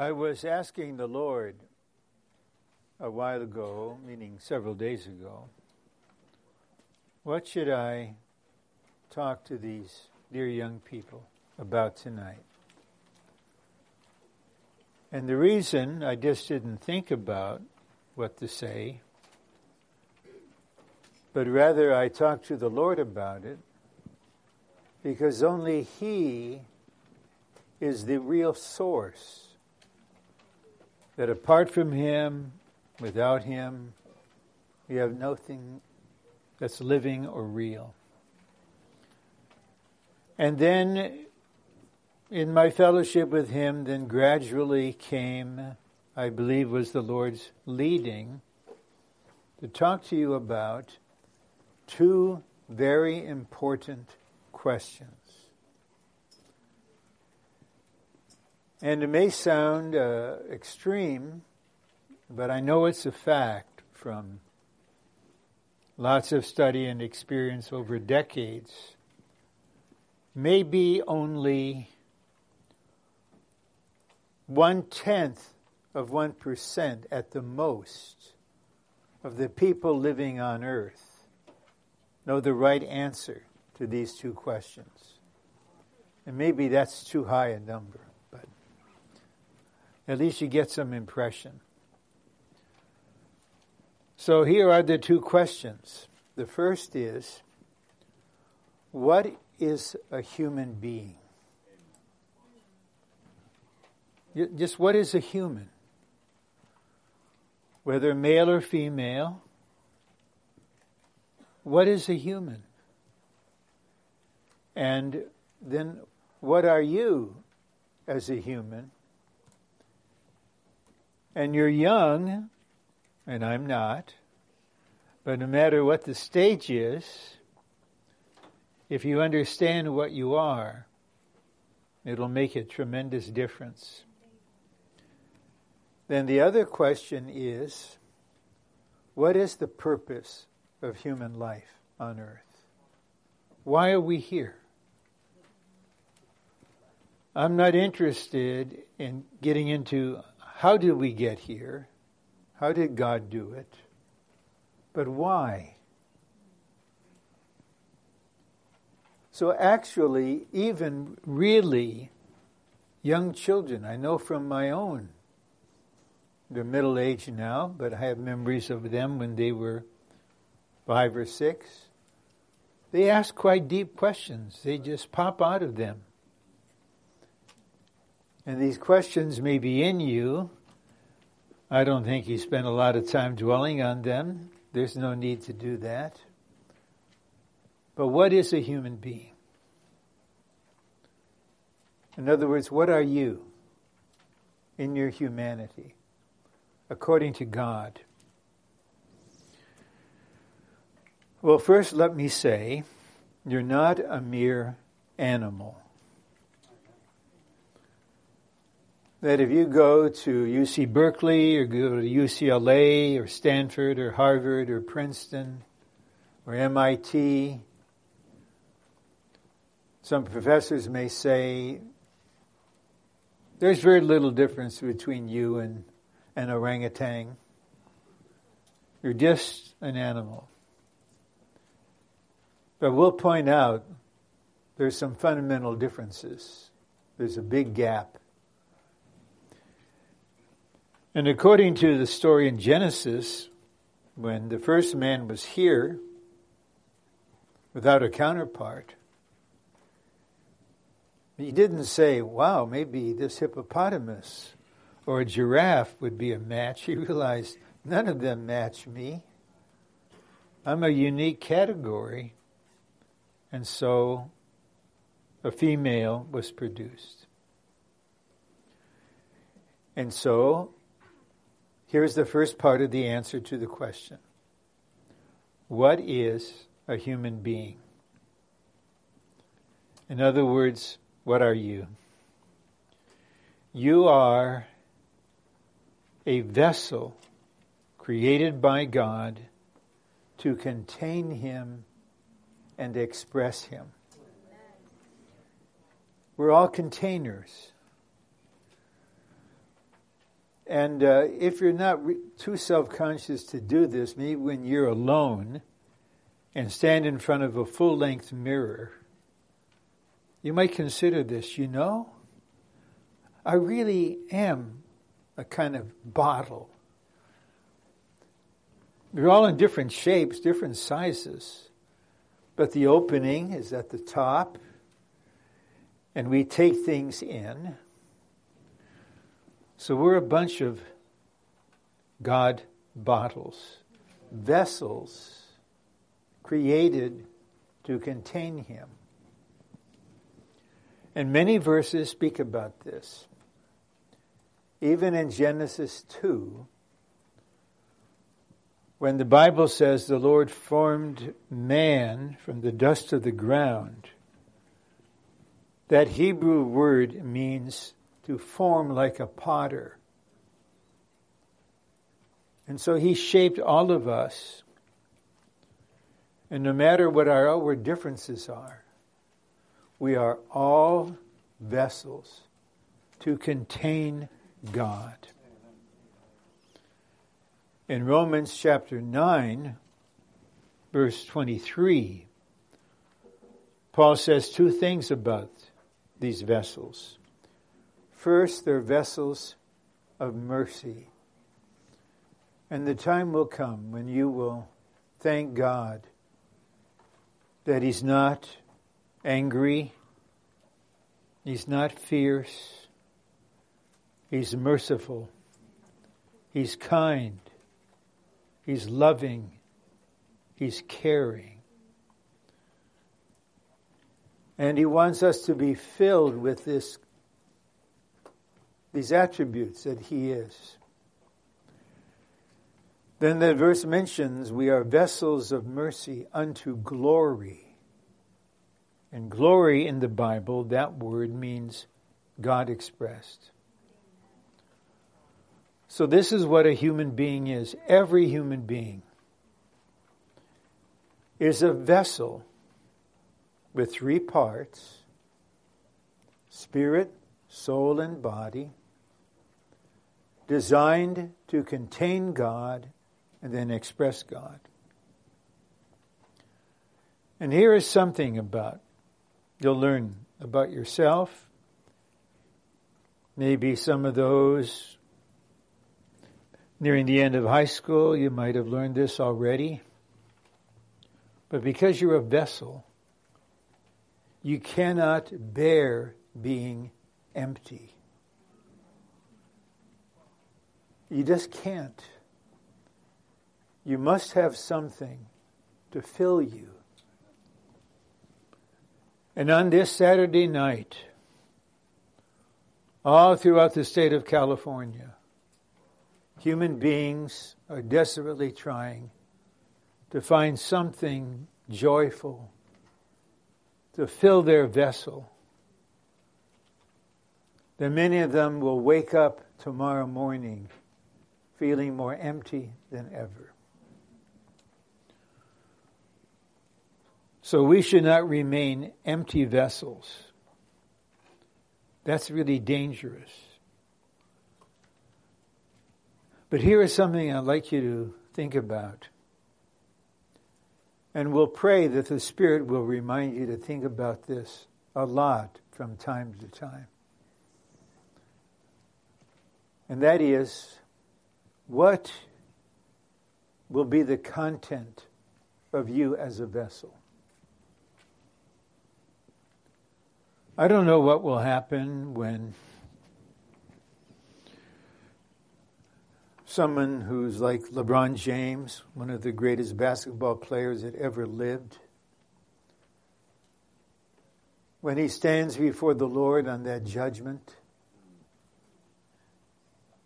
I was asking the Lord a while ago, meaning several days ago, what should I talk to these dear young people about tonight? And the reason I just didn't think about what to say, but rather I talked to the Lord about it, because only He is the real source. That apart from Him, without Him, we have nothing that's living or real. And then in my fellowship with Him, then gradually came, I believe was the Lord's leading, to talk to you about two very important questions. And it may sound uh, extreme, but I know it's a fact from lots of study and experience over decades. Maybe only one tenth of 1% at the most of the people living on earth know the right answer to these two questions. And maybe that's too high a number. At least you get some impression. So here are the two questions. The first is what is a human being? Just what is a human? Whether male or female, what is a human? And then what are you as a human? And you're young, and I'm not, but no matter what the stage is, if you understand what you are, it'll make a tremendous difference. Then the other question is what is the purpose of human life on earth? Why are we here? I'm not interested in getting into how did we get here? How did God do it? But why? So, actually, even really young children, I know from my own, they're middle aged now, but I have memories of them when they were five or six. They ask quite deep questions, they just pop out of them. And these questions may be in you. I don't think you spend a lot of time dwelling on them. There's no need to do that. But what is a human being? In other words, what are you in your humanity according to God? Well, first, let me say, you're not a mere animal. That if you go to UC Berkeley or go to UCLA or Stanford or Harvard or Princeton or MIT, some professors may say there's very little difference between you and an orangutan. You're just an animal. But we'll point out there's some fundamental differences. There's a big gap. And according to the story in Genesis, when the first man was here without a counterpart, he didn't say, wow, maybe this hippopotamus or a giraffe would be a match. He realized none of them match me. I'm a unique category. And so a female was produced. And so Here's the first part of the answer to the question What is a human being? In other words, what are you? You are a vessel created by God to contain Him and express Him. We're all containers. And uh, if you're not re- too self conscious to do this, maybe when you're alone and stand in front of a full length mirror, you might consider this, you know, I really am a kind of bottle. We're all in different shapes, different sizes, but the opening is at the top, and we take things in. So we're a bunch of God bottles, vessels created to contain Him. And many verses speak about this. Even in Genesis 2, when the Bible says the Lord formed man from the dust of the ground, that Hebrew word means to form like a potter. And so he shaped all of us. And no matter what our outward differences are, we are all vessels to contain God. In Romans chapter 9, verse 23, Paul says two things about these vessels. First, they're vessels of mercy. And the time will come when you will thank God that He's not angry, He's not fierce, He's merciful, He's kind, He's loving, He's caring. And He wants us to be filled with this these attributes that He is. Then the verse mentions we are vessels of mercy unto glory. And glory in the Bible, that word means God expressed. So, this is what a human being is. Every human being is a vessel with three parts spirit, soul, and body designed to contain God and then express God. And here is something about you'll learn about yourself. Maybe some of those nearing the end of high school, you might have learned this already. But because you're a vessel, you cannot bear being empty. You just can't. You must have something to fill you. And on this Saturday night, all throughout the state of California, human beings are desperately trying to find something joyful to fill their vessel. That many of them will wake up tomorrow morning feeling more empty than ever. So we should not remain empty vessels. That's really dangerous. But here is something I'd like you to think about. And we'll pray that the Spirit will remind you to think about this a lot from time to time. And that is what will be the content of you as a vessel? I don't know what will happen when someone who's like LeBron James, one of the greatest basketball players that ever lived, when he stands before the Lord on that judgment,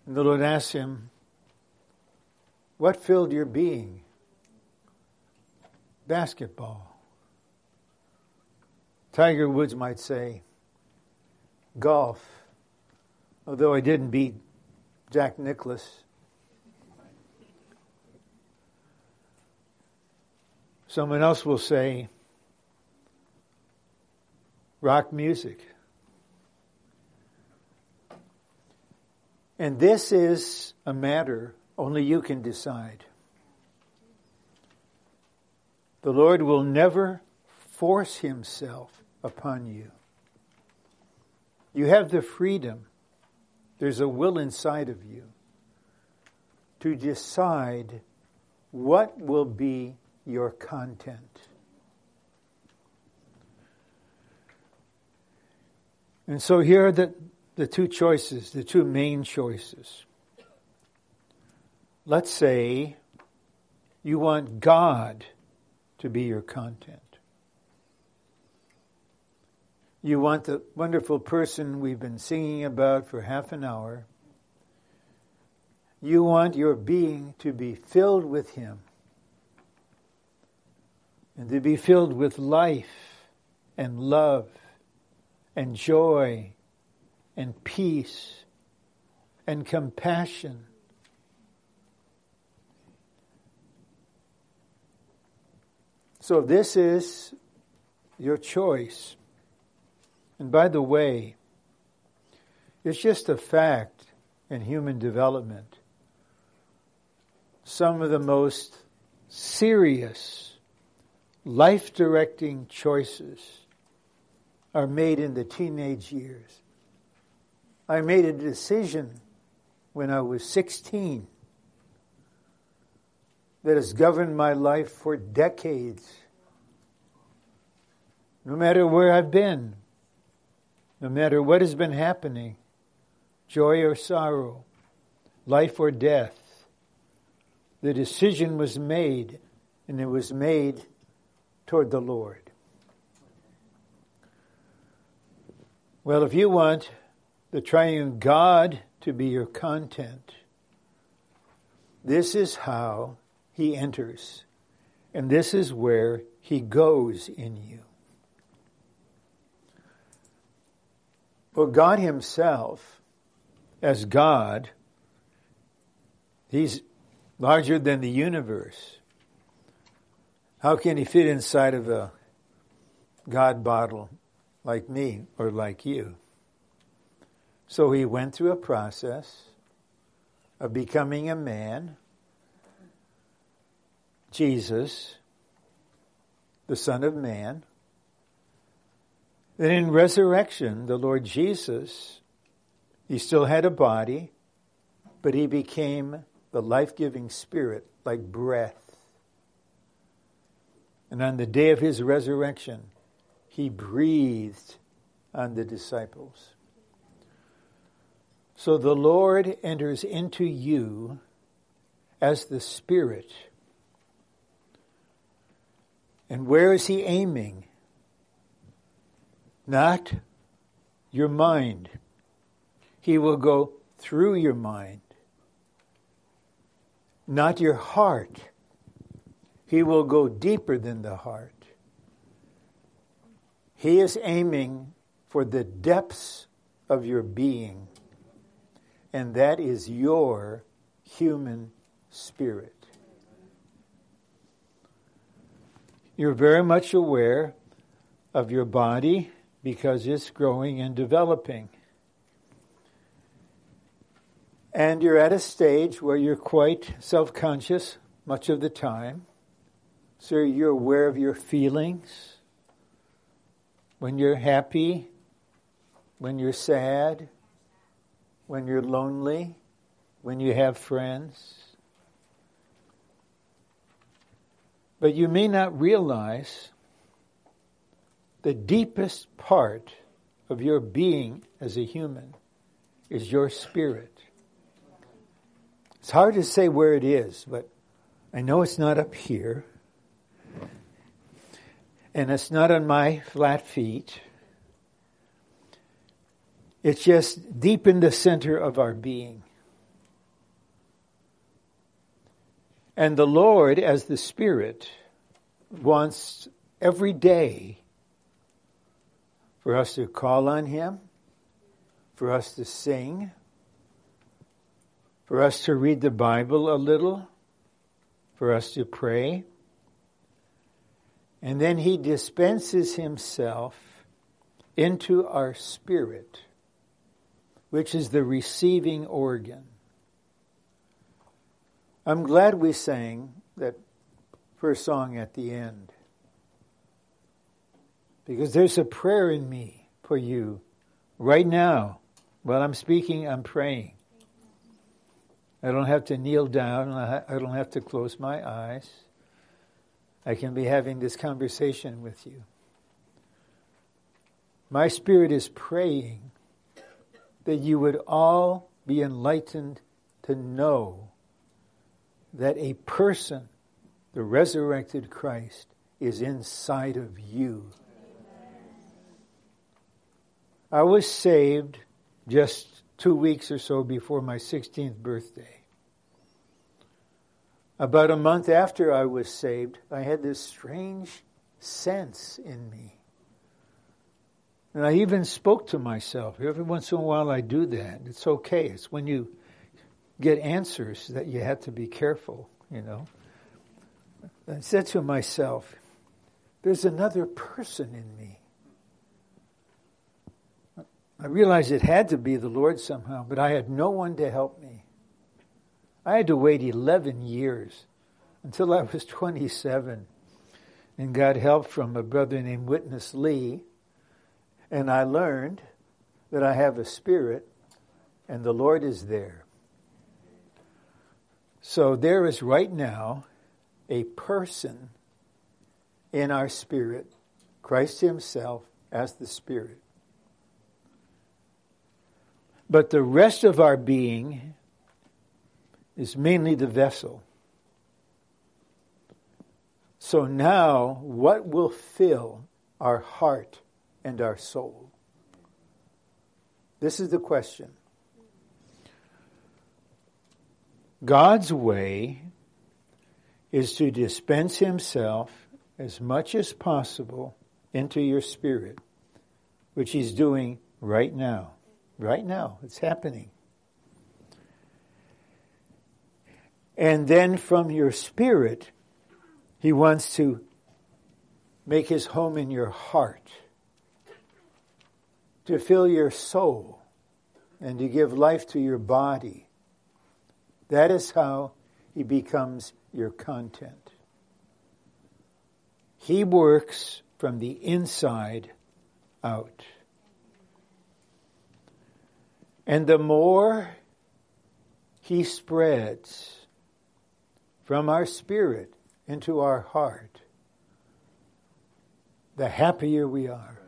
and the Lord asks him, what filled your being? Basketball. Tiger Woods might say, golf. Although I didn't beat Jack Nicklaus. Someone else will say, rock music. And this is a matter only you can decide. The Lord will never force himself upon you. You have the freedom. There's a will inside of you to decide what will be your content. And so here are the, the two choices, the two main choices. Let's say you want God to be your content. You want the wonderful person we've been singing about for half an hour. You want your being to be filled with Him and to be filled with life and love and joy and peace and compassion. So, this is your choice. And by the way, it's just a fact in human development. Some of the most serious life directing choices are made in the teenage years. I made a decision when I was 16 that has governed my life for decades. No matter where I've been, no matter what has been happening, joy or sorrow, life or death, the decision was made, and it was made toward the Lord. Well, if you want the triune God to be your content, this is how he enters, and this is where he goes in you. Well, God Himself, as God, He's larger than the universe. How can He fit inside of a God bottle? like me or like you. So he went through a process of becoming a man, Jesus, the Son of Man. Then in resurrection, the Lord Jesus, he still had a body, but he became the life giving spirit like breath. And on the day of his resurrection, he breathed on the disciples. So the Lord enters into you as the Spirit. And where is he aiming? Not your mind. He will go through your mind. Not your heart. He will go deeper than the heart. He is aiming for the depths of your being, and that is your human spirit. You're very much aware of your body because it's growing and developing. And you're at a stage where you're quite self conscious much of the time. So you're aware of your feelings when you're happy, when you're sad, when you're lonely, when you have friends. But you may not realize the deepest part of your being as a human is your spirit. It's hard to say where it is, but I know it's not up here and it's not on my flat feet. It's just deep in the center of our being. And the Lord, as the Spirit, wants every day for us to call on Him, for us to sing, for us to read the Bible a little, for us to pray. And then he dispenses himself into our spirit which is the receiving organ. I'm glad we sang that first song at the end. Because there's a prayer in me for you right now. While I'm speaking, I'm praying. I don't have to kneel down. I don't have to close my eyes. I can be having this conversation with you. My spirit is praying that you would all be enlightened to know that a person, the resurrected Christ, is inside of you. I was saved just two weeks or so before my 16th birthday. About a month after I was saved, I had this strange sense in me. And I even spoke to myself. Every once in a while I do that. It's okay. It's when you get answers that you have to be careful, you know. I said to myself, there's another person in me. I realized it had to be the Lord somehow, but I had no one to help me. I had to wait 11 years until I was 27 and got help from a brother named Witness Lee. And I learned that I have a spirit and the Lord is there. So there is right now a person in our spirit, Christ Himself as the Spirit. But the rest of our being is mainly the vessel. So now, what will fill our heart and our soul? This is the question. God's way is to dispense Himself as much as possible into your spirit, which He's doing right now. Right now, it's happening. And then from your spirit, He wants to make His home in your heart, to fill your soul, and to give life to your body. That is how He becomes your content. He works from the inside out. And the more He spreads from our spirit into our heart, the happier we are,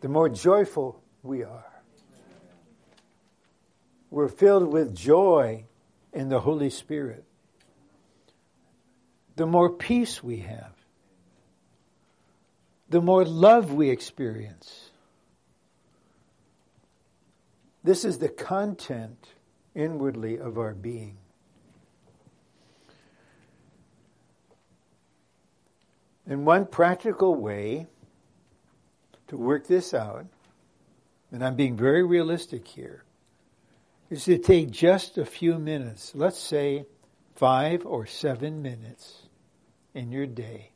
the more joyful we are. We're filled with joy in the Holy Spirit. The more peace we have, the more love we experience. This is the content inwardly of our being. And one practical way to work this out, and I'm being very realistic here, is to take just a few minutes, let's say five or seven minutes in your day.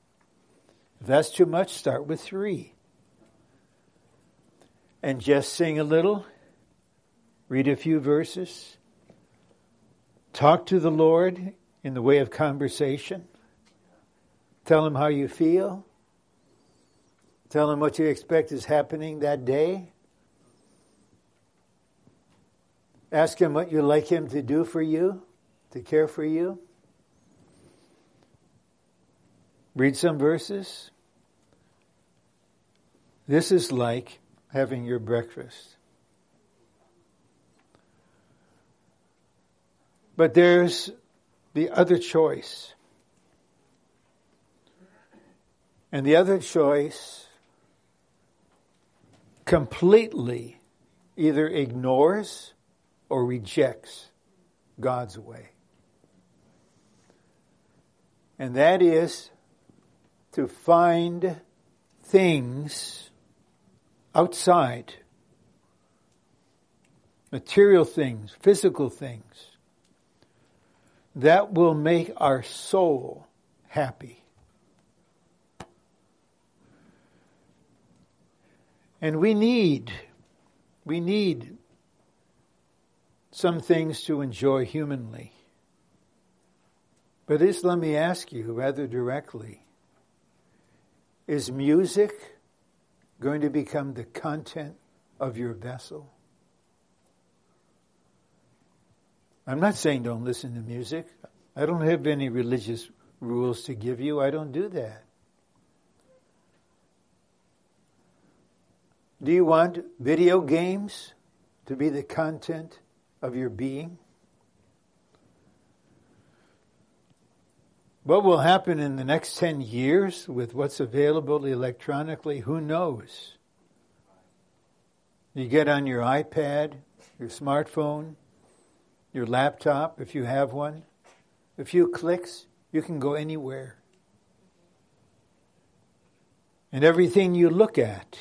If that's too much, start with three. And just sing a little, read a few verses, talk to the Lord in the way of conversation, tell Him how you feel, tell Him what you expect is happening that day. Ask Him what you'd like Him to do for you, to care for you. Read some verses. This is like having your breakfast. But there's the other choice. And the other choice completely either ignores or rejects God's way. And that is to find things outside, material things, physical things, that will make our soul happy. And we need We need some things to enjoy humanly. But this, let me ask you rather directly is music going to become the content of your vessel? I'm not saying don't listen to music. I don't have any religious rules to give you. I don't do that. Do you want video games to be the content of your being? What will happen in the next 10 years with what's available electronically? Who knows? You get on your iPad, your smartphone, your laptop, if you have one, a few clicks, you can go anywhere. And everything you look at,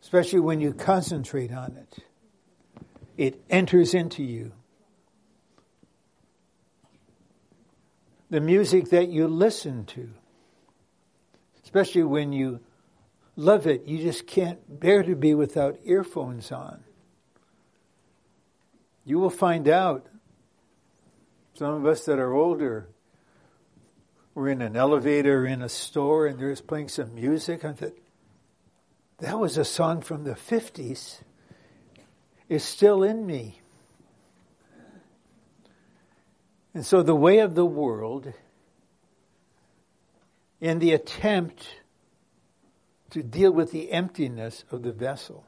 especially when you concentrate on it, it enters into you. the music that you listen to, especially when you love it, you just can't bear to be without earphones on. You will find out, some of us that are older, we're in an elevator in a store and there's playing some music. I thought, that was a song from the 50s. It's still in me. And so the way of the world, in the attempt to deal with the emptiness of the vessel,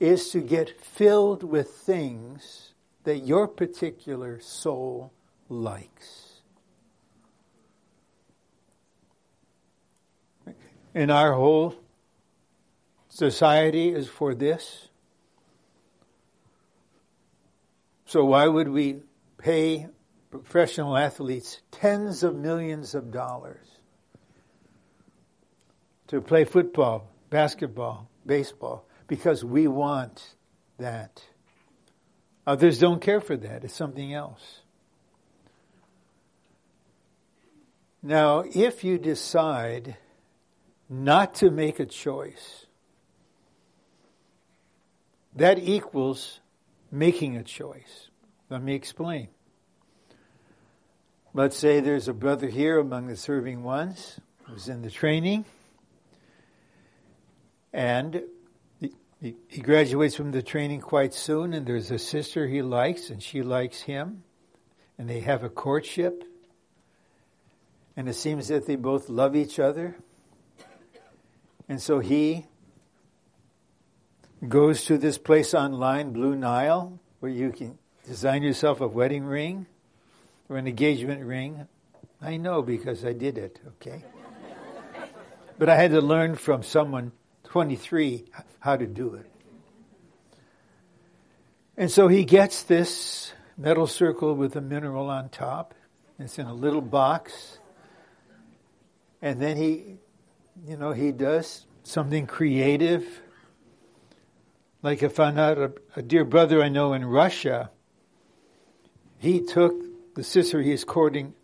is to get filled with things that your particular soul likes. in our whole society is for this. So why would we pay professional athletes tens of millions of dollars to play football, basketball, baseball, because we want that. Others don't care for that. It's something else. Now, if you decide not to make a choice, that equals making a choice. Let me explain. Let's say there's a brother here among the serving ones who's in the training, and he, graduates from the training quite soon, and there's a sister he likes, and she likes him, and they have a courtship, and it seems that they both love each other. And so he goes to this place online, Blue Nile, where you can design yourself a wedding ring or an engagement ring. I know because I did it, okay? but I had to learn from someone 23 how to do it. And so he gets this metal circle with a mineral on top. It's in a little box. And then he, you know, he does something creative like I not a, a dear brother I know in Russia, he took the sister he is courting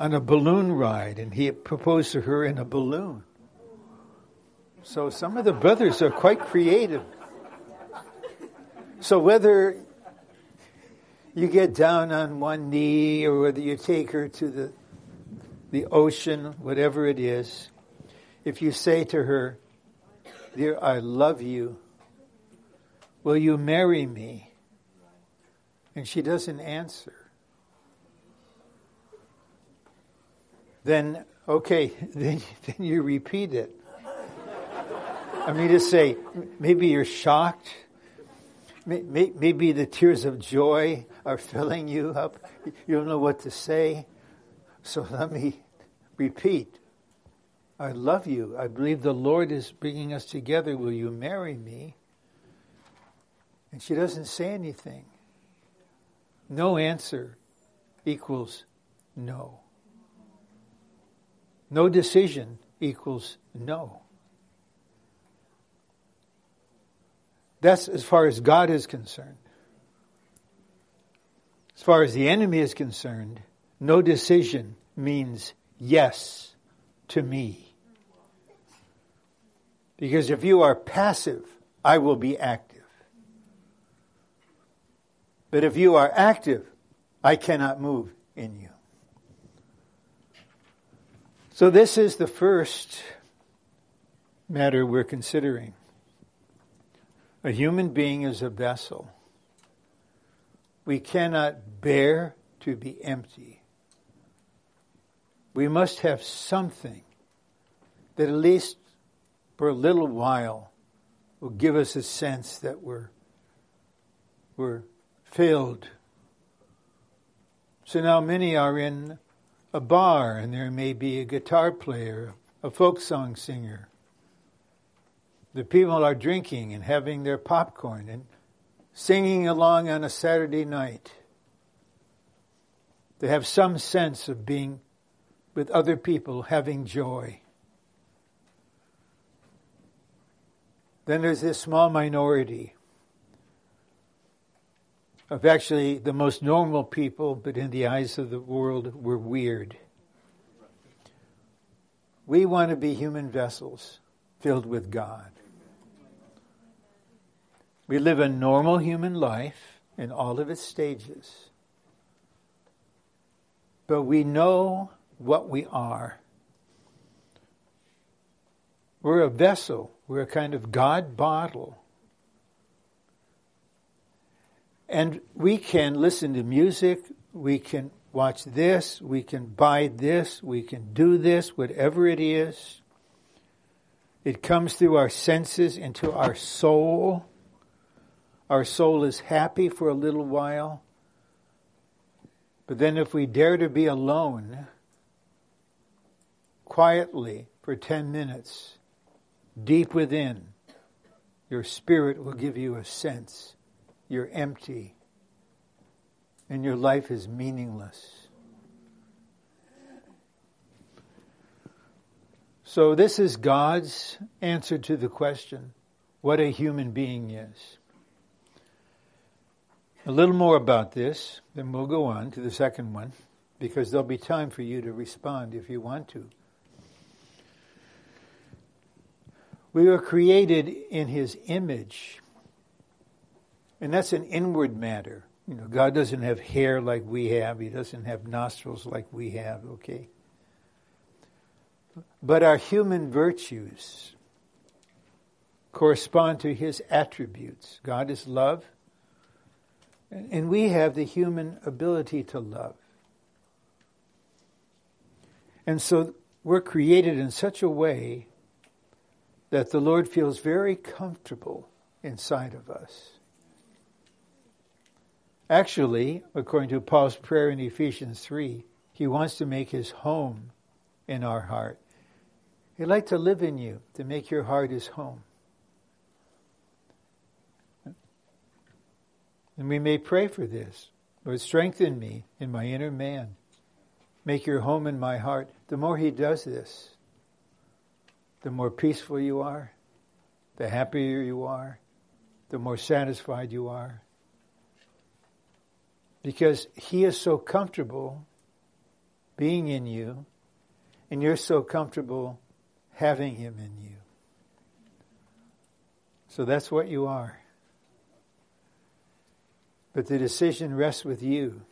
on a balloon ride and he proposed to her in a balloon. So some of the brothers are quite creative. So whether you get down on one knee or whether you take her to the the ocean, whatever it is, if you say to her, Dear, I love you, Will you marry me? And she doesn't answer. Then, okay, then, then you repeat it. I mean, to say, maybe you're shocked. Maybe the tears of joy are filling you up. You don't know what to say. So let me repeat. I love you. I believe the Lord is bringing us together. Will you marry me? And she doesn't say anything. No answer equals no. No decision equals no. That's as far as God is concerned. As far as the enemy is concerned, no decision means yes to me. Because if you are passive, I will be active. But if you are active, I cannot move in you. So, this is the first matter we're considering. A human being is a vessel. We cannot bear to be empty. We must have something that at least for a little while will give us a sense that we're, we're filled. So now many are in a bar and there may be a guitar player, a folk song singer. The people are drinking and having their popcorn and singing along on a Saturday night. They have some sense of being with other people, having joy. Then there's this small minority of actually the most normal people, but in the eyes of the world, we're weird. We want to be human vessels filled with God. We live a normal human life in all of its stages. But we know what we are. We're a vessel, we're a kind of God bottle And we can listen to music, we can watch this, we can buy this, we can do this, whatever it is. It comes through our senses into our soul. Our soul is happy for a little while. But then, if we dare to be alone, quietly for 10 minutes, deep within, your spirit will give you a sense you're empty and your life is meaningless. So, this is God's answer to the question what a human being is. A little more about this, then we'll go on to the second one, because there'll be time for you to respond if you want to. We were created in His image. And that's an inward matter. You know, God doesn't have hair like we have. He doesn't have nostrils like we have, okay? But our human virtues correspond to his attributes. God is love, and we have the human ability to love. And so we're created in such a way that the Lord feels very comfortable inside of us. Actually, according to Paul's prayer in Ephesians 3, he wants to make his home in our heart. He'd like to live in you, to make your heart his home. And we may pray for this. Lord, strengthen me in my inner man. Make your home in my heart. The more he does this, the more peaceful you are, the happier you are, the more satisfied you are because He is so comfortable being in you, and you're so comfortable having Him in you. So that's what you are. But the decision rests with you.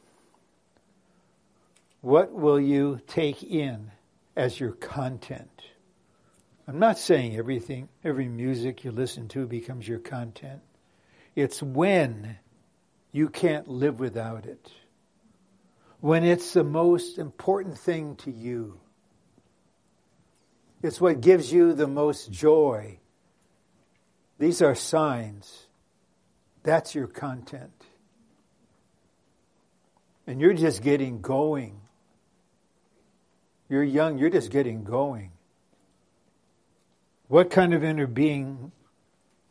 What will you take in as your content? I'm not saying everything, every music you listen to becomes your content. It's when you can't live without it. When it's the most important thing to you, it's what gives you the most joy. These are signs. That's your content. And you're just getting going. You're young, you're just getting going. What kind of inner being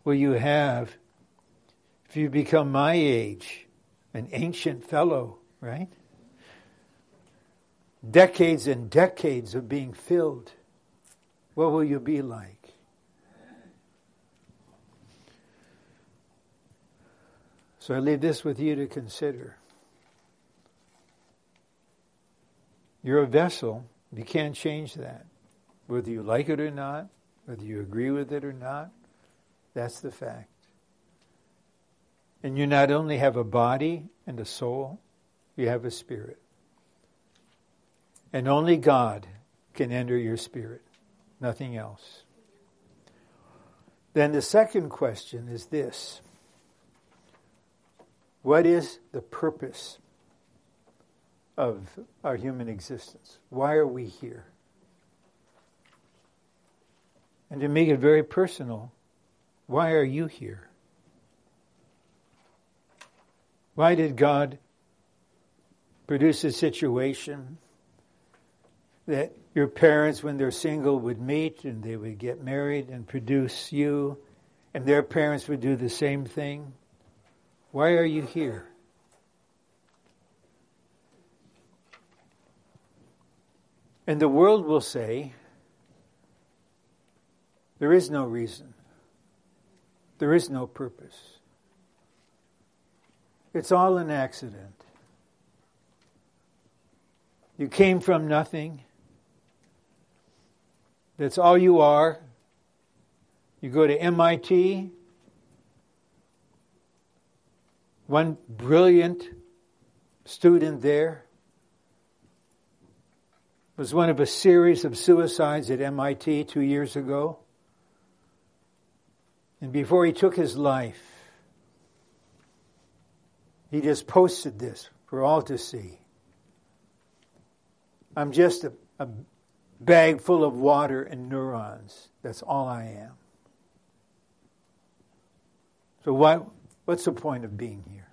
will you have if you become my age, an ancient fellow, right? Decades and decades of being filled, what will you be like? So I leave this with you to consider. You're a vessel. You can't change that. Whether you like it or not, Whether you agree with it or not, that's the fact. And you not only have a body and a soul, you have a spirit. And only God can enter your spirit, nothing else. Then the second question is this What is the purpose of our human existence? Why are we here? And to make it very personal, why are you here? Why did God produce a situation that your parents, when they're single, would meet and they would get married and produce you, and their parents would do the same thing? Why are you here? And the world will say, there is no reason. There is no purpose. It's all an accident. You came from nothing. That's all you are. You go to MIT. One brilliant student there was one of a series of suicides at MIT two years ago. And before he took his life, he just posted this for all to see. I'm just a, a bag full of water and neurons. That's all I am. So why, what's the point of being here?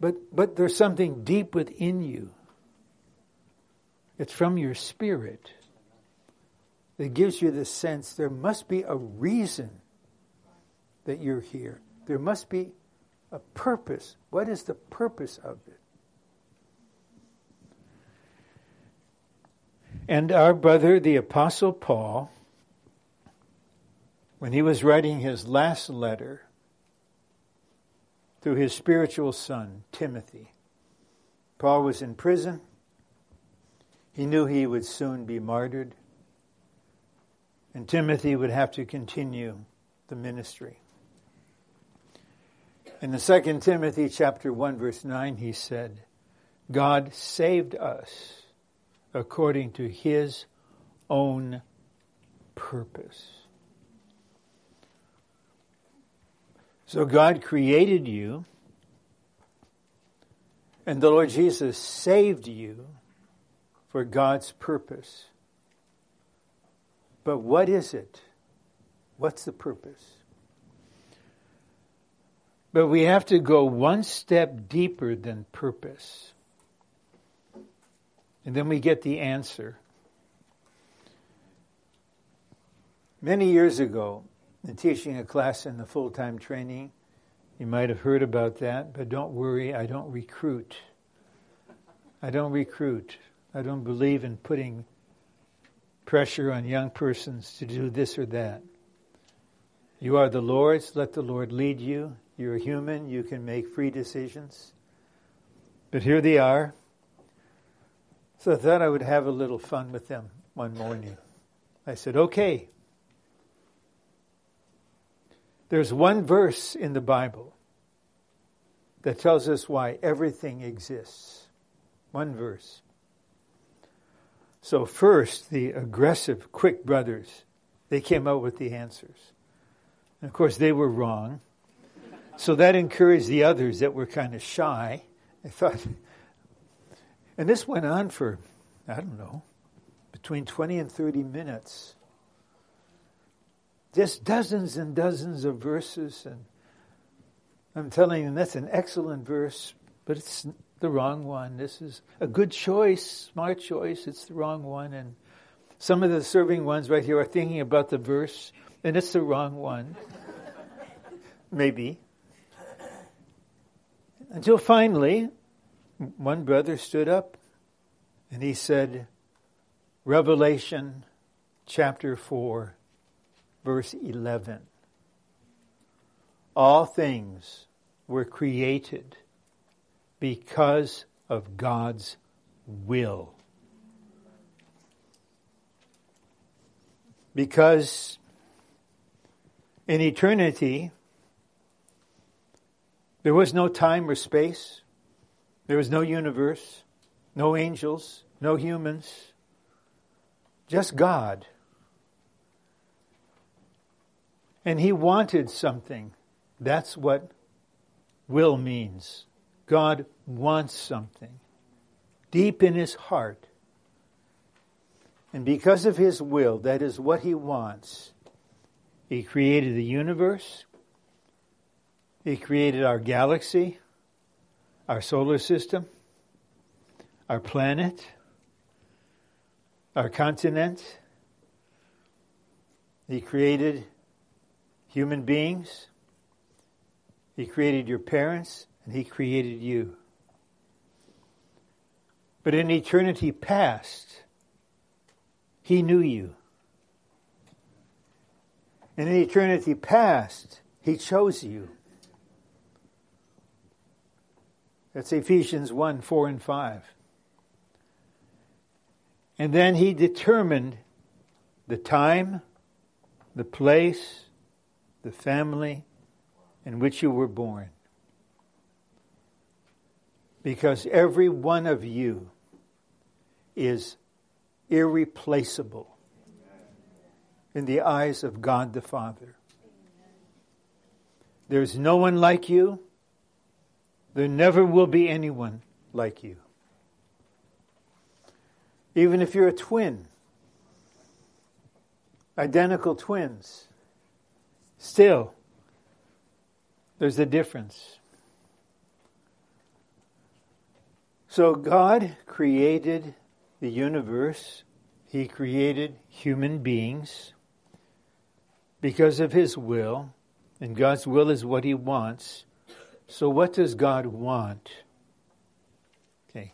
But, but there's something deep within you. It's from your spirit that gives you the sense there must be a reason that you're here. There must be a purpose. What is the purpose of it? And our brother, the Apostle Paul, when he was writing his last letter to his spiritual son, Timothy, Paul was in prison. He knew he would soon be martyred. And Timothy would have to continue the ministry. In the second Timothy chapter 1 verse 9 he said, God saved us according to his own purpose. So God created you and the Lord Jesus saved you for God's purpose. But what is it? What's the purpose? But we have to go one step deeper than purpose. And then we get the answer. Many years ago, in teaching a class in the full time training, you might have heard about that, but don't worry, I don't recruit. I don't recruit. I don't believe in putting pressure on young persons to do this or that. You are the Lord's, let the Lord lead you. You're human, you can make free decisions. But here they are. So I thought I would have a little fun with them one morning. I said, okay. There's one verse in the Bible that tells us why everything exists. One verse. So, first, the aggressive, quick brothers, they came out with the answers. And of course, they were wrong. So that encouraged the others that were kind of shy. I thought, and this went on for, I don't know, between 20 and 30 minutes. Just dozens and dozens of verses. And I'm telling you, that's an excellent verse, but it's the wrong one. This is a good choice, smart choice. It's the wrong one. And some of the serving ones right here are thinking about the verse, and it's the wrong one. Maybe. Until finally, one brother stood up and he said, Revelation chapter 4, verse 11. All things were created because of God's will. Because in eternity, there was no time or space. There was no universe, no angels, no humans, just God. And he wanted something. That's what will means. God wants something deep in his heart. And because of his will, that is what he wants. He created the universe. He created our galaxy, our solar system, our planet, our continent. He created human beings. He created your parents, and He created you. But in eternity past, He knew you. In eternity past, He chose you. That's Ephesians 1 4 and 5. And then He determined the time, the place, the family in which you were born. Because every one of you is irreplaceable in the eyes of God the Father. There's no one like you. There never will be anyone like you. Even if you're a twin, identical twins, still, there's a difference. So God created the universe, He created human beings because of His will, and God's will is what He wants. So, what does God want? Okay.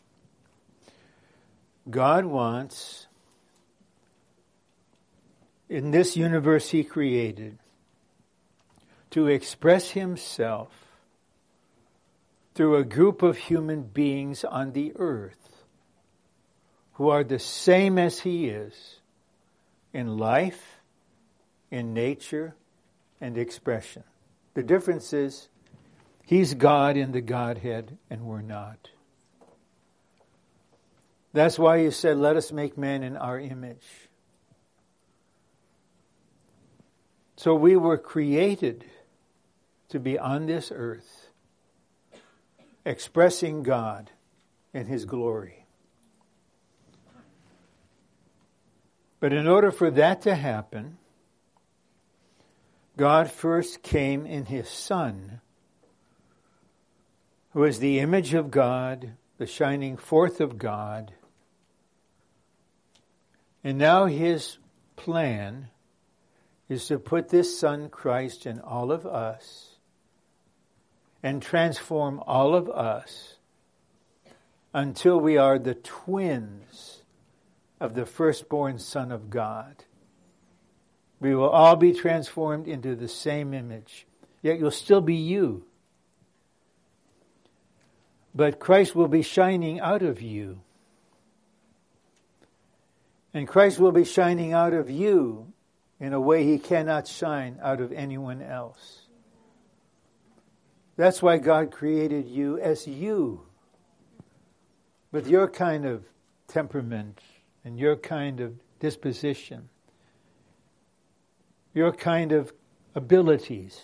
God wants, in this universe He created, to express Himself through a group of human beings on the earth who are the same as He is in life, in nature, and expression. The difference is He's God in the Godhead, and we're not. That's why you said, Let us make man in our image. So we were created to be on this earth, expressing God in His glory. But in order for that to happen, God first came in His Son, who is the image of God, the shining forth of God. And now His plan is to put this Son, Christ, in all of us and transform all of us until we are the twins of the firstborn Son of God. We will all be transformed into the same image, yet you'll still be you. But Christ will be shining out of you. And Christ will be shining out of you in a way he cannot shine out of anyone else. That's why God created you as you, with your kind of temperament and your kind of disposition, your kind of abilities.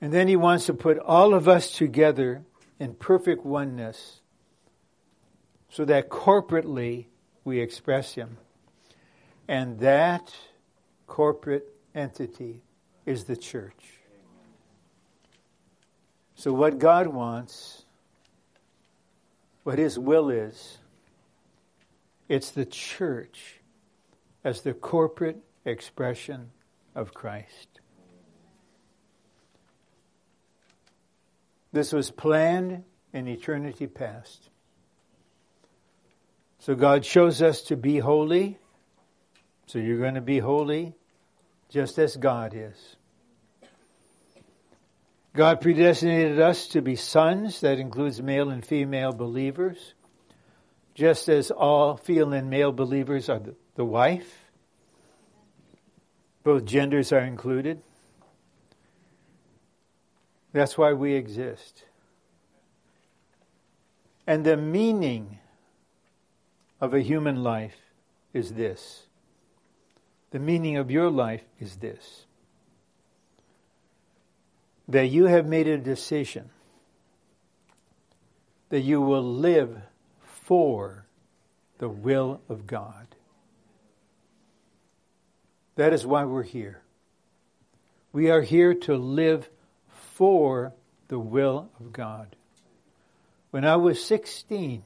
And then He wants to put all of us together in perfect oneness so that corporately we express Him. And that corporate entity is the church. So, what God wants, what His will is, it's the church as the corporate expression of Christ. This was planned in eternity past. So God shows us to be holy. So you're going to be holy just as God is. God predestinated us to be sons, that includes male and female believers, just as all female and male believers are the, the wife. Both genders are included. That's why we exist. And the meaning of a human life is this. The meaning of your life is this that you have made a decision that you will live for the will of God. That is why we're here. We are here to live for the will of God. When I was 16,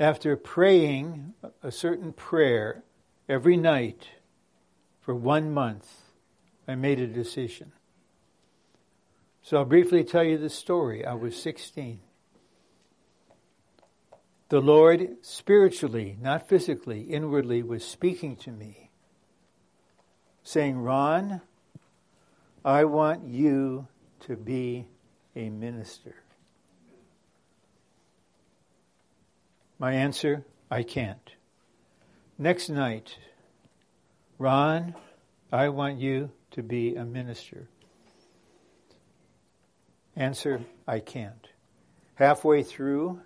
after praying a certain prayer every night for one month, I made a decision. So I'll briefly tell you the story. I was 16. The Lord, spiritually, not physically, inwardly, was speaking to me, saying, Ron, I want you to be a minister. My answer, I can't. Next night, Ron, I want you to be a minister. Answer, I can't. Halfway through,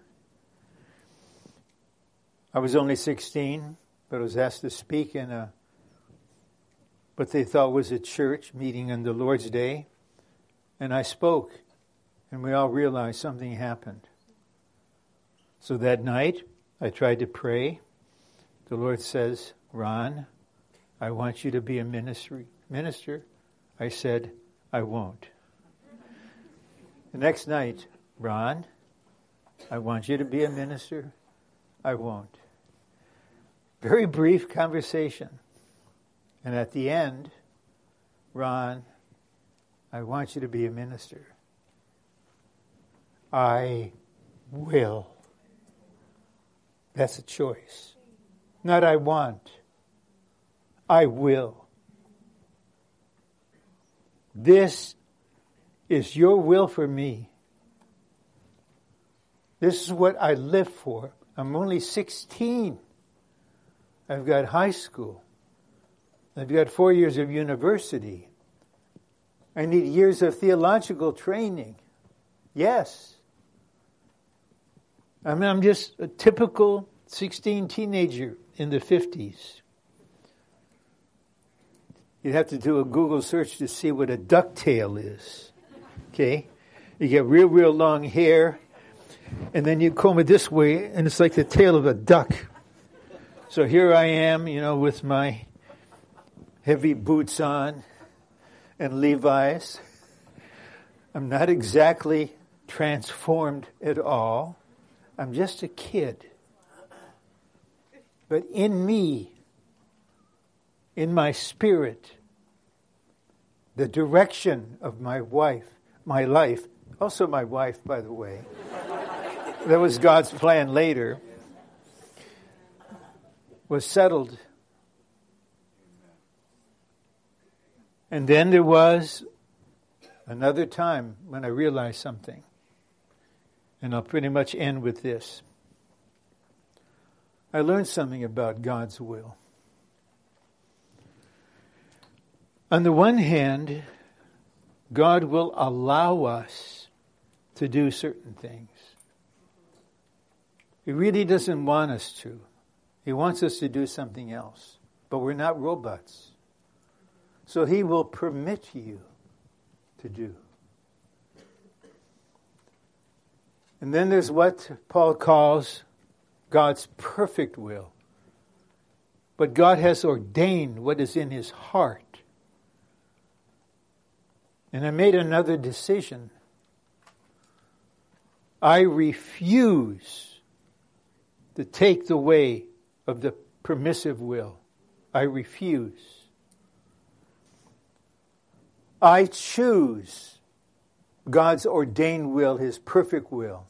I was only 16, but I was asked to speak in a what they thought was a church meeting on the Lord's Day, and I spoke, and we all realized something happened. So that night, I tried to pray. The Lord says, Ron, I want you to be a ministry minister. I said, I won't. The next night, Ron, I want you to be a minister. I won't. Very brief conversation. And at the end, Ron, I want you to be a minister. I will. That's a choice. Not I want. I will. This is your will for me. This is what I live for. I'm only 16. I've got high school. I've got four years of university. I need years of theological training. Yes. I mean, I'm just a typical 16 teenager in the 50s. You'd have to do a Google search to see what a ducktail is. Okay? You get real, real long hair, and then you comb it this way, and it's like the tail of a duck. So here I am, you know, with my heavy boots on and Levi's. I'm not exactly transformed at all. I'm just a kid. But in me, in my spirit, the direction of my wife, my life, also my wife, by the way, that was God's plan later, was settled. And then there was another time when I realized something. And I'll pretty much end with this. I learned something about God's will. On the one hand, God will allow us to do certain things. He really doesn't want us to. He wants us to do something else. But we're not robots. So He will permit you to do. And then there's what Paul calls God's perfect will. But God has ordained what is in his heart. And I made another decision. I refuse to take the way of the permissive will. I refuse. I choose God's ordained will, His perfect will.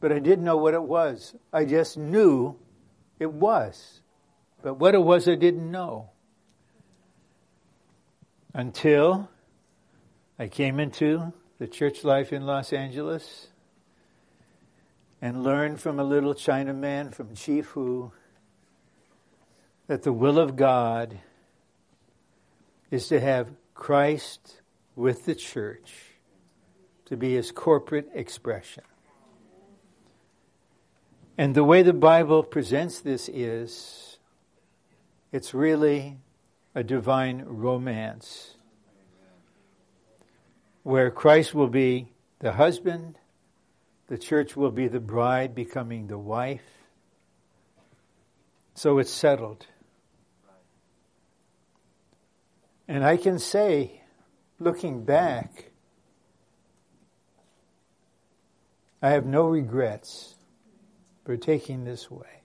But I didn't know what it was. I just knew it was. But what it was, I didn't know. Until I came into the church life in Los Angeles. and learned from a little Chinaman from Chefoo that the will of God is to have Christ with the church to be his corporate expression. And the way the Bible presents this is it's really a divine romance where Christ will be the husband, the church will be the bride becoming the wife. So it's settled. And I can say, looking back, I have no regrets for taking this way.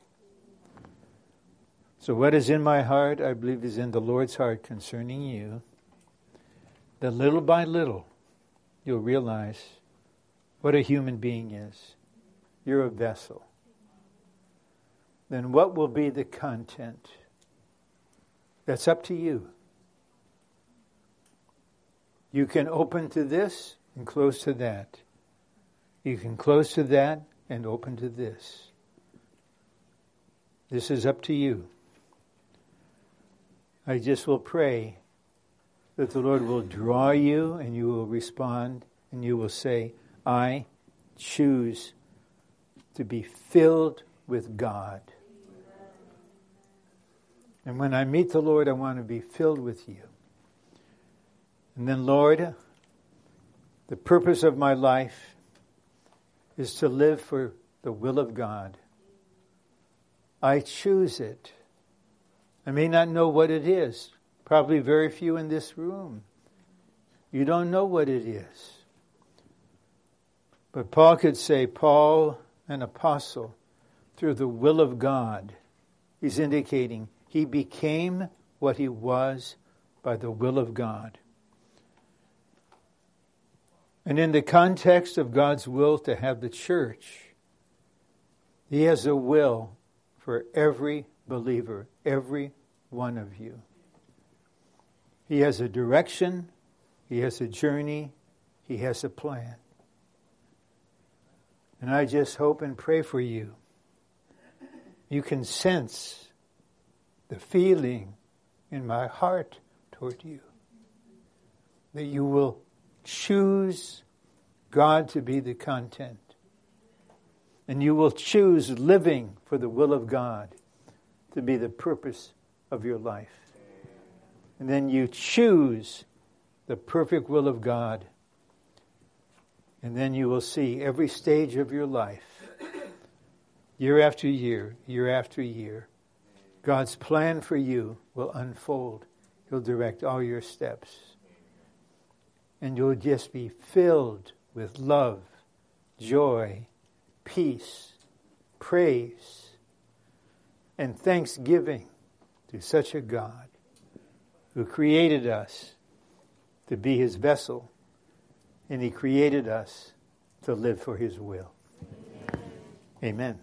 So, what is in my heart, I believe, is in the Lord's heart concerning you. That little by little, you'll realize what a human being is. You're a vessel. Then, what will be the content? That's up to you. You can open to this and close to that. You can close to that and open to this. This is up to you. I just will pray that the Lord will draw you and you will respond and you will say, I choose to be filled with God. And when I meet the Lord, I want to be filled with you. And then, Lord, the purpose of my life is to live for the will of God. I choose it. I may not know what it is. Probably very few in this room. You don't know what it is. But Paul could say, Paul, an apostle, through the will of God, he's indicating he became what he was by the will of God. And in the context of God's will to have the church, He has a will for every believer, every one of you. He has a direction, He has a journey, He has a plan. And I just hope and pray for you. You can sense the feeling in my heart toward you that you will choose God to be the content. And you will choose living for the will of God to be the purpose of your life. And then you choose the perfect will of God. And then you will see every stage of your life, year after year, year after year, God's plan for you will unfold. He'll direct all your steps and you'll just be filled with love, joy, peace, praise, and thanksgiving to such a God who created us to be his vessel, and he created us to live for his will. Amen.